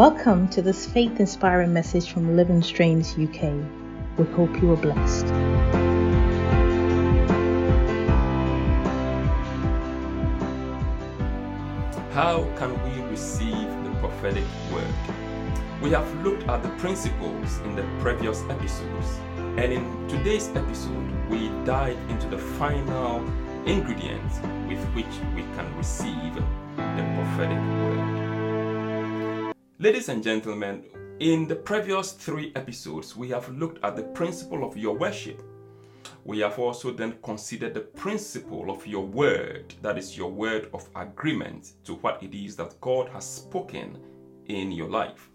Welcome to this faith inspiring message from Living Streams UK. We hope you are blessed. How can we receive the prophetic word? We have looked at the principles in the previous episodes, and in today's episode, we dive into the final ingredients with which we can receive the prophetic word. Ladies and gentlemen, in the previous three episodes, we have looked at the principle of your worship. We have also then considered the principle of your word, that is, your word of agreement to what it is that God has spoken in your life.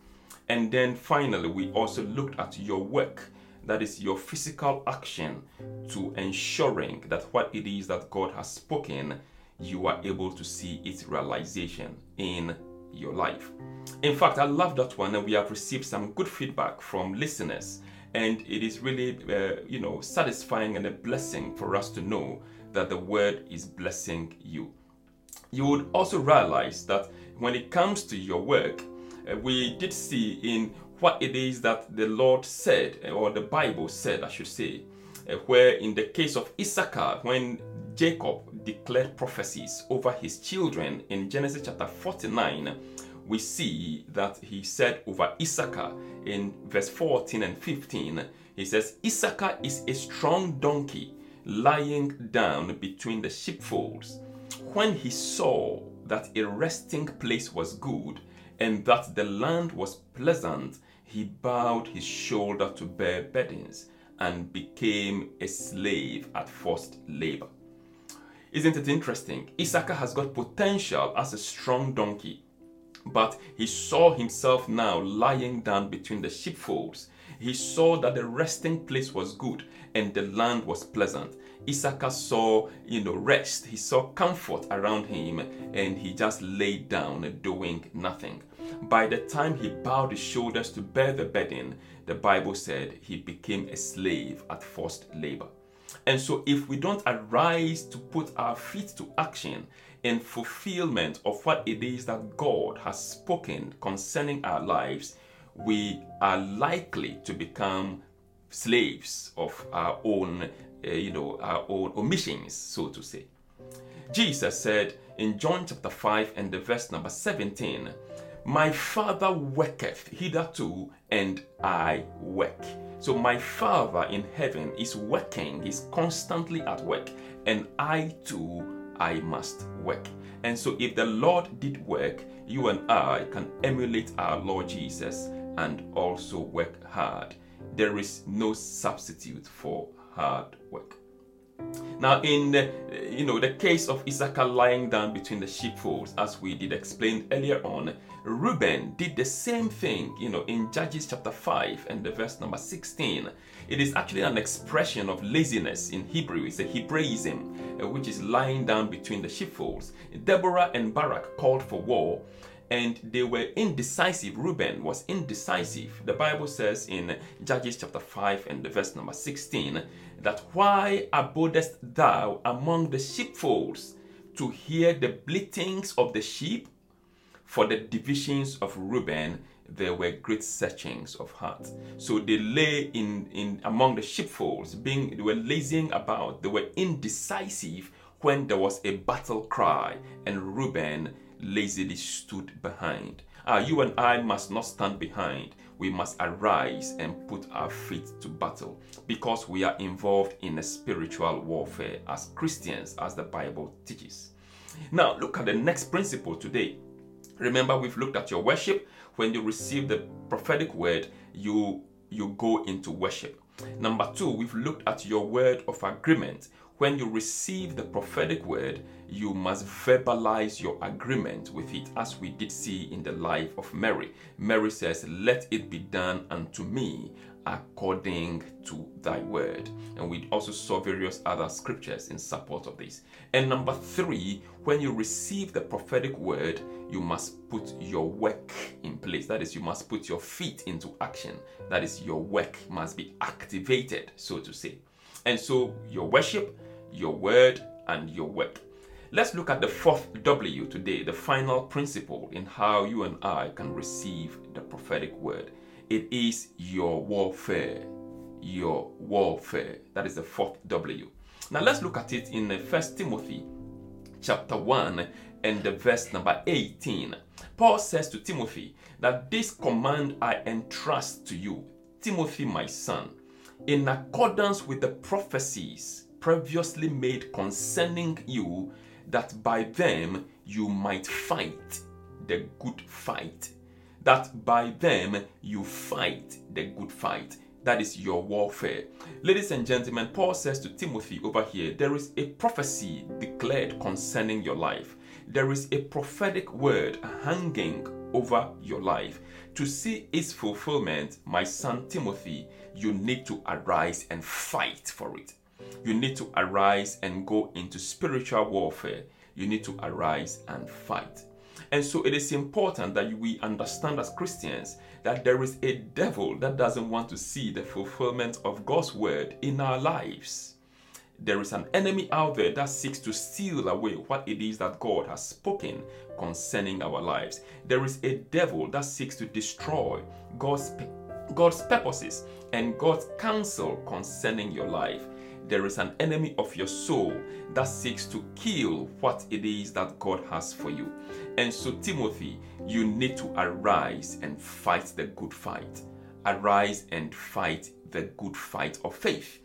And then finally, we also looked at your work, that is, your physical action to ensuring that what it is that God has spoken, you are able to see its realization in your life. In fact, I love that one, and we have received some good feedback from listeners. And it is really, uh, you know, satisfying and a blessing for us to know that the word is blessing you. You would also realize that when it comes to your work, uh, we did see in what it is that the Lord said, or the Bible said, I should say, where in the case of Issachar, when Jacob declared prophecies over his children in Genesis chapter 49, we see that he said over Issachar in verse 14 and 15, he says, Issachar is a strong donkey lying down between the sheepfolds. When he saw that a resting place was good and that the land was pleasant, he bowed his shoulder to bear burdens and became a slave at forced labor. Isn't it interesting? Issachar has got potential as a strong donkey but he saw himself now lying down between the sheepfolds. He saw that the resting place was good and the land was pleasant. Issachar saw, you know, rest. He saw comfort around him and he just laid down doing nothing. By the time he bowed his shoulders to bear the burden, the Bible said he became a slave at forced labor. And so, if we don't arise to put our feet to action in fulfillment of what it is that God has spoken concerning our lives, we are likely to become slaves of our own, uh, you know, our own omissions, so to say. Jesus said in John chapter 5 and the verse number 17, My Father worketh hitherto, and I work. So my Father in heaven is working, he's constantly at work, and I too I must work. And so, if the Lord did work, you and I can emulate our Lord Jesus and also work hard. There is no substitute for hard work. Now, in the, you know the case of Issachar lying down between the sheepfolds, as we did explain earlier on, Reuben did the same thing. You know, in Judges chapter five and the verse number sixteen, it is actually an expression of laziness in Hebrew. It's a Hebraism, uh, which is lying down between the sheepfolds. Deborah and Barak called for war, and they were indecisive. Reuben was indecisive. The Bible says in Judges chapter 5 and the verse number 16 that why abodest thou among the sheepfolds to hear the bleatings of the sheep? For the divisions of Reuben there were great searchings of heart. So they lay in, in among the sheepfolds, being they were lazying about, they were indecisive when there was a battle cry, and Reuben lazily stood behind. Ah, you and I must not stand behind. We must arise and put our feet to battle because we are involved in a spiritual warfare as Christians, as the Bible teaches. Now, look at the next principle today. Remember, we've looked at your worship. When you receive the prophetic word, you you go into worship. Number two, we've looked at your word of agreement. When you receive the prophetic word, you must verbalize your agreement with it, as we did see in the life of Mary. Mary says, Let it be done unto me according to thy word. And we also saw various other scriptures in support of this. And number three, when you receive the prophetic word, you must put your work in place. That is, you must put your feet into action. That is, your work must be activated, so to say. And so, your worship, your word, and your work. Let's look at the fourth W today, the final principle in how you and I can receive the prophetic word. It is your warfare. Your warfare. That is the fourth W. Now let's look at it in uh, First Timothy chapter 1 and the verse number 18. Paul says to Timothy that this command I entrust to you, Timothy, my son, in accordance with the prophecies previously made concerning you, that by them you might fight the good fight. That by them you fight the good fight. That is your warfare. Ladies and gentlemen, Paul says to Timothy over here, there is a prophecy declared concerning your life. There is a prophetic word hanging over your life. To see its fulfillment, my son Timothy, you need to arise and fight for it. You need to arise and go into spiritual warfare. You need to arise and fight. And so it is important that we understand as Christians that there is a devil that doesn't want to see the fulfillment of God's word in our lives. There is an enemy out there that seeks to steal away what it is that God has spoken concerning our lives. There is a devil that seeks to destroy God's, God's purposes and God's counsel concerning your life there is an enemy of your soul that seeks to kill what it is that God has for you. And so, Timothy, you need to arise and fight the good fight. Arise and fight the good fight of faith.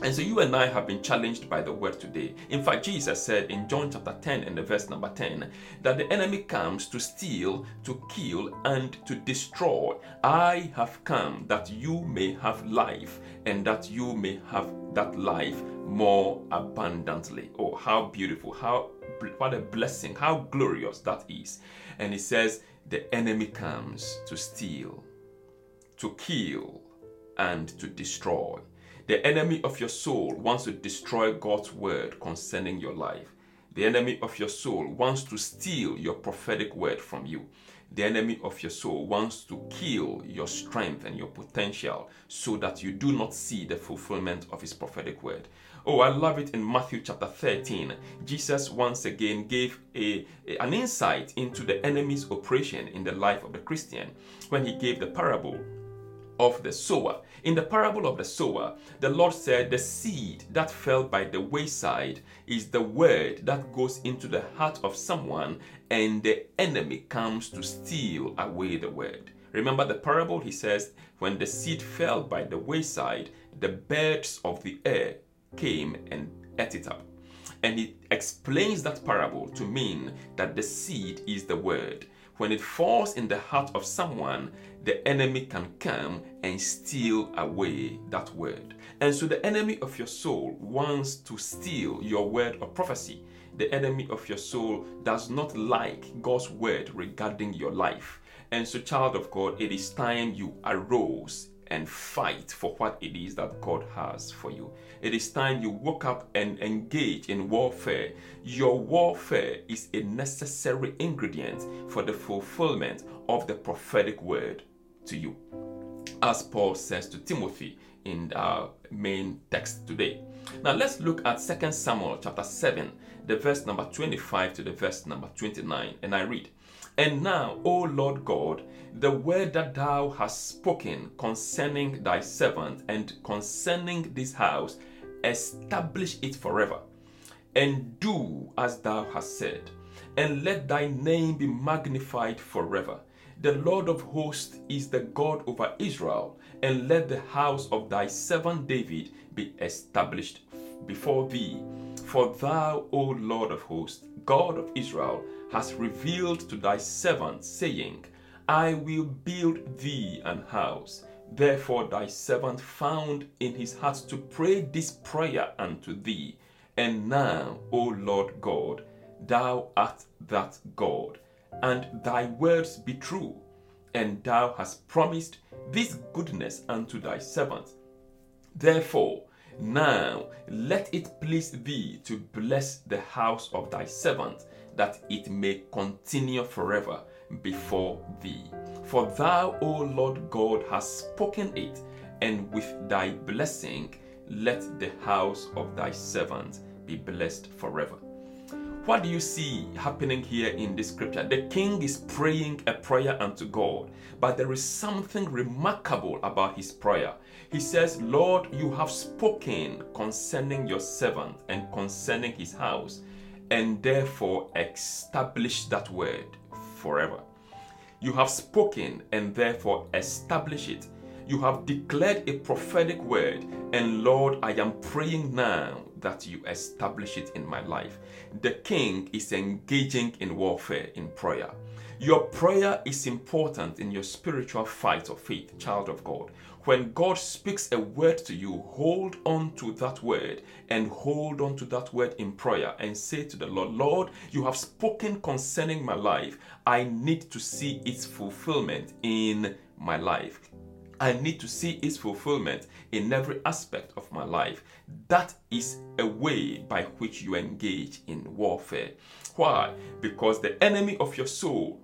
And so you and I have been challenged by the word today. In fact, Jesus said in John chapter 10 and the verse number 10 that the enemy comes to steal, to kill, and to destroy. I have come that you may have life and that you may have that life more abundantly. Oh, how beautiful, how what a blessing, how glorious that is. And he says, the enemy comes to steal, to kill, and to destroy. The enemy of your soul wants to destroy God's word concerning your life. The enemy of your soul wants to steal your prophetic word from you. The enemy of your soul wants to kill your strength and your potential so that you do not see the fulfillment of his prophetic word. Oh, I love it in Matthew chapter 13. Jesus once again gave a, a, an insight into the enemy's operation in the life of the Christian when he gave the parable of the sower. In the parable of the sower, the Lord said, The seed that fell by the wayside is the word that goes into the heart of someone, and the enemy comes to steal away the word. Remember the parable? He says, When the seed fell by the wayside, the birds of the air came and ate it up. And he explains that parable to mean that the seed is the word when it falls in the heart of someone, the enemy can come and steal away that word. And so the enemy of your soul wants to steal your word of prophecy. The enemy of your soul does not like God's word regarding your life. And so, child of God, it is time you arose and fight for what it is that God has for you. It is time you woke up and engage in warfare. Your warfare is a necessary ingredient for the fulfillment of the prophetic word to you. As Paul says to Timothy in our main text today. Now let's look at 2 Samuel chapter 7, the verse number 25 to the verse number 29, and I read. And now, O Lord God, the word that thou hast spoken concerning thy servant and concerning this house, establish it forever. And do as thou hast said, and let thy name be magnified forever. The Lord of hosts is the God over Israel, and let the house of thy servant David be established before thee. For thou, O Lord of hosts, God of Israel, has revealed to thy servant, saying, I will build thee an house. Therefore thy servant found in his heart to pray this prayer unto thee. And now, O Lord God, thou art that God, and thy words be true, and thou hast promised this goodness unto thy servant. Therefore, now let it please thee to bless the house of thy servant that it may continue forever before thee. For thou, O Lord God, hast spoken it, and with thy blessing let the house of thy servant be blessed forever. What do you see happening here in this scripture? The king is praying a prayer unto God, but there is something remarkable about his prayer. He says, Lord, you have spoken concerning your servant and concerning his house, and therefore establish that word forever. You have spoken and therefore establish it. You have declared a prophetic word, and Lord, I am praying now that you establish it in my life. The king is engaging in warfare in prayer. Your prayer is important in your spiritual fight of faith, child of God. When God speaks a word to you, hold on to that word and hold on to that word in prayer and say to the Lord, Lord, you have spoken concerning my life. I need to see its fulfillment in my life. I need to see its fulfillment in every aspect of my life. That is a way by which you engage in warfare. Why? Because the enemy of your soul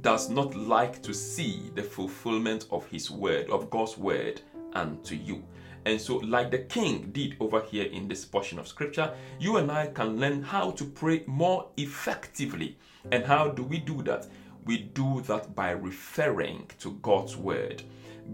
does not like to see the fulfillment of his word, of God's word unto you. And so, like the king did over here in this portion of scripture, you and I can learn how to pray more effectively. And how do we do that? We do that by referring to God's word.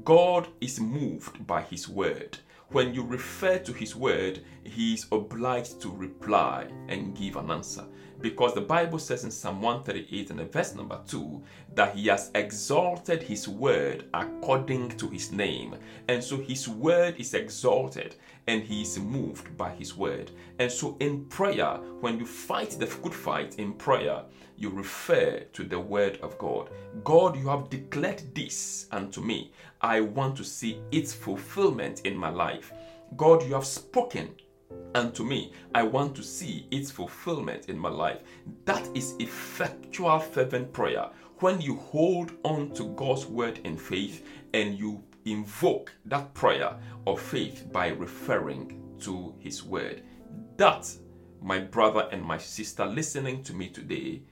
God is moved by His word. When you refer to His word, He is obliged to reply and give an answer. Because the Bible says in Psalm 138 and verse number 2 that He has exalted His word according to His name. And so His word is exalted and He is moved by His word. And so in prayer, when you fight the good fight in prayer, you refer to the word of God. God, you have declared this unto me. I want to see its fulfillment in my life. God, you have spoken unto me. I want to see its fulfillment in my life. That is effectual, fervent prayer. When you hold on to God's word in faith and you invoke that prayer of faith by referring to His word. That, my brother and my sister listening to me today,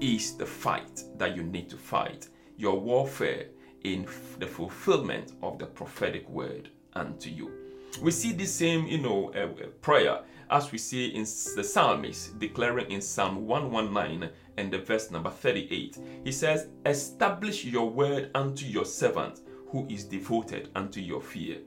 is the fight that you need to fight. Your warfare in the fulfillment of the prophetic word unto you. We see the same, you know, uh, prayer as we see in the psalmist declaring in Psalm 119 and the verse number 38. He says, Establish your word unto your servant who is devoted unto your fear.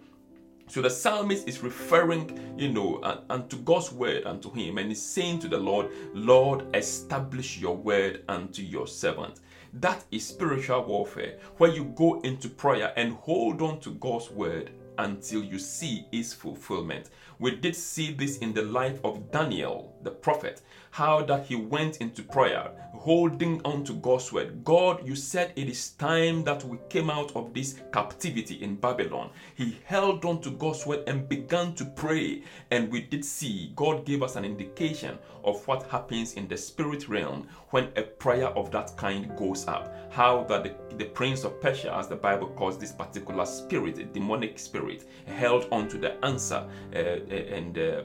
So the psalmist is referring, you know, unto God's word unto him, and he's saying to the Lord, Lord, establish your word unto your servant. That is spiritual warfare, where you go into prayer and hold on to God's word until you see its fulfillment. We did see this in the life of Daniel, the prophet, how that he went into prayer, holding on to God's word. God, you said it is time that we came out of this captivity in Babylon. He held on to God's word and began to pray. And we did see God gave us an indication of what happens in the spirit realm when a prayer of that kind goes up. How that the, the prince of Persia, as the Bible calls this particular spirit, a demonic spirit, held on to the answer. Uh, and uh,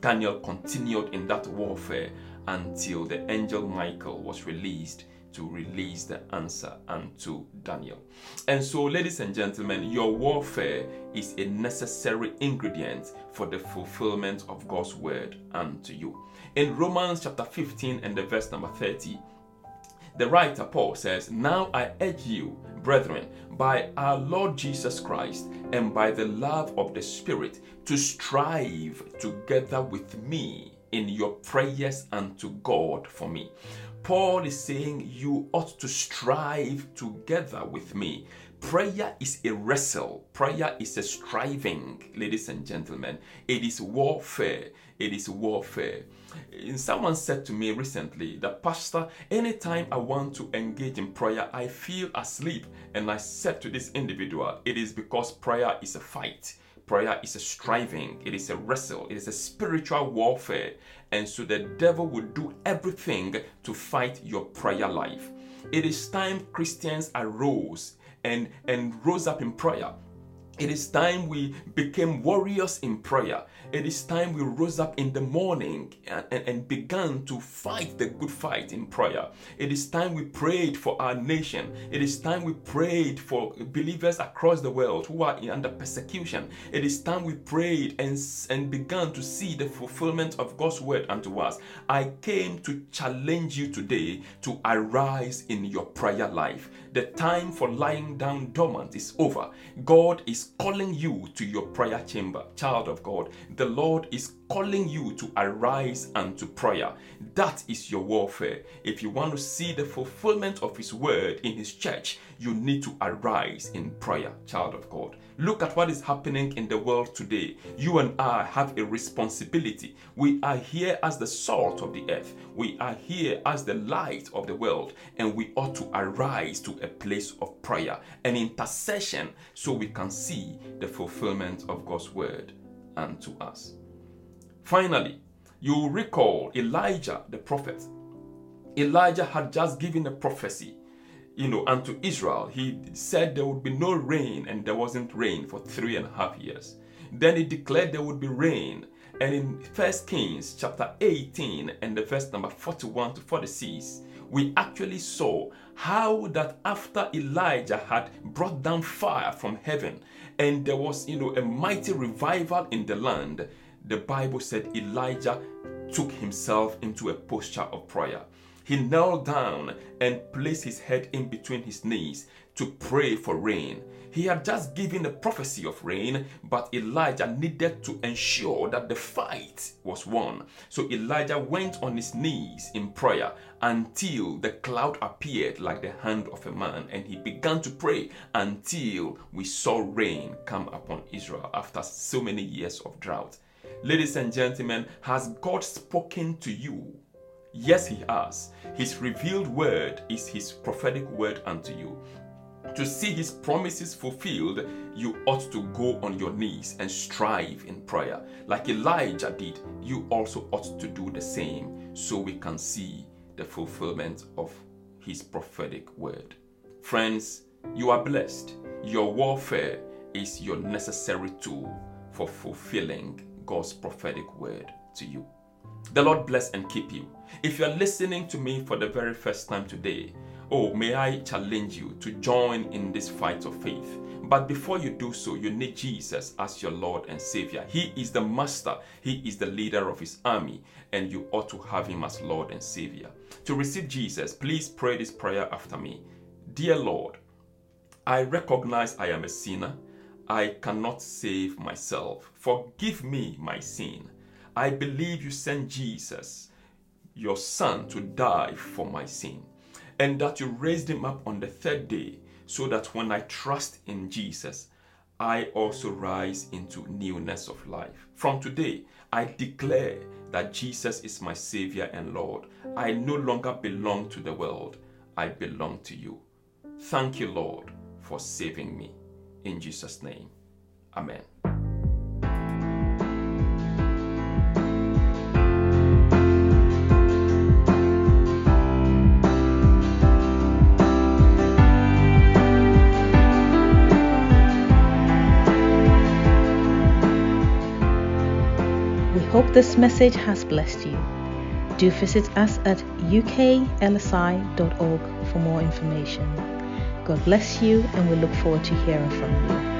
Daniel continued in that warfare until the angel Michael was released to release the answer unto Daniel. And so, ladies and gentlemen, your warfare is a necessary ingredient for the fulfillment of God's word unto you. In Romans chapter 15 and the verse number 30, the writer Paul says, Now I urge you, brethren, by our Lord Jesus Christ and by the love of the Spirit, to strive together with me in your prayers unto God for me. Paul is saying you ought to strive together with me. Prayer is a wrestle, prayer is a striving, ladies and gentlemen. It is warfare. It is warfare. And someone said to me recently that, Pastor, anytime I want to engage in prayer, I feel asleep. And I said to this individual, it is because prayer is a fight. Prayer is a striving, it is a wrestle, it is a spiritual warfare. And so the devil will do everything to fight your prayer life. It is time Christians arose and, and rose up in prayer It is time we became warriors in prayer. It is time we rose up in the morning and, and, and, began to fight the good fight in prayer. It is time we prayed for our nation. It is time we prayed for believers across the world who are under persecution. It is time we prayed and, and began to see the fulfillment of God's word unto us. I came to challenge you today to arise in your prayer life. The time for lying down dormant is over. God is calling you to your prayer chamber, child of God. The Lord is calling you to arise and to prayer. That is your warfare. If you want to see the fulfillment of His word in His church, you need to arise in prayer, child of God. Look at what is happening in the world today. You and I have a responsibility. We are here as the salt of the earth, we are here as the light of the world, and we ought to arise to a place of prayer and intercession so we can see the fulfillment of God's word unto us. Finally, you recall Elijah the prophet. Elijah had just given a prophecy you know, unto Israel. He said there would be no rain, and there wasn't rain for three and a half years. Then he declared there would be rain. And in First Kings chapter 18 and the verse number 41 to 46, we actually saw how that after Elijah had brought down fire from heaven and there was, you know, a mighty revival in the land, the Bible said Elijah took himself into a posture of prayer. He knelt down and placed his head in between his knees to pray for rain. He had just given a prophecy of rain, but Elijah needed to ensure that the fight was won. So Elijah went on his knees in prayer until the cloud appeared like the hand of a man, and he began to pray until we saw rain come upon Israel after so many years of drought. Ladies and gentlemen, has God spoken to you? Yes, He has. His revealed word is His prophetic word unto you. To see His promises fulfilled, you ought to go on your knees and strive in prayer. Like Elijah did, you also ought to do the same so we can see the fulfillment of His prophetic word. Friends, you are blessed. Your warfare is your necessary tool for fulfilling God's prophetic word to you. The Lord bless and keep you. If you are listening to me for the very first time today, oh, may I challenge you to join in this fight of faith. But before you do so, you need Jesus as your Lord and Savior. He is the master, He is the leader of His army, and you ought to have Him as Lord and Savior. To receive Jesus, please pray this prayer after me Dear Lord, I recognize I am a sinner. I cannot save myself. Forgive me my sin. I believe you sent Jesus, your Son, to die for my sin, and that you raised him up on the third day, so that when I trust in Jesus, I also rise into newness of life. From today, I declare that Jesus is my Savior and Lord. I no longer belong to the world, I belong to you. Thank you, Lord, for saving me. In Jesus' name, Amen. We hope this message has blessed you. Do visit us at uklsi.org for more information. God bless you, and we look forward to hearing from you.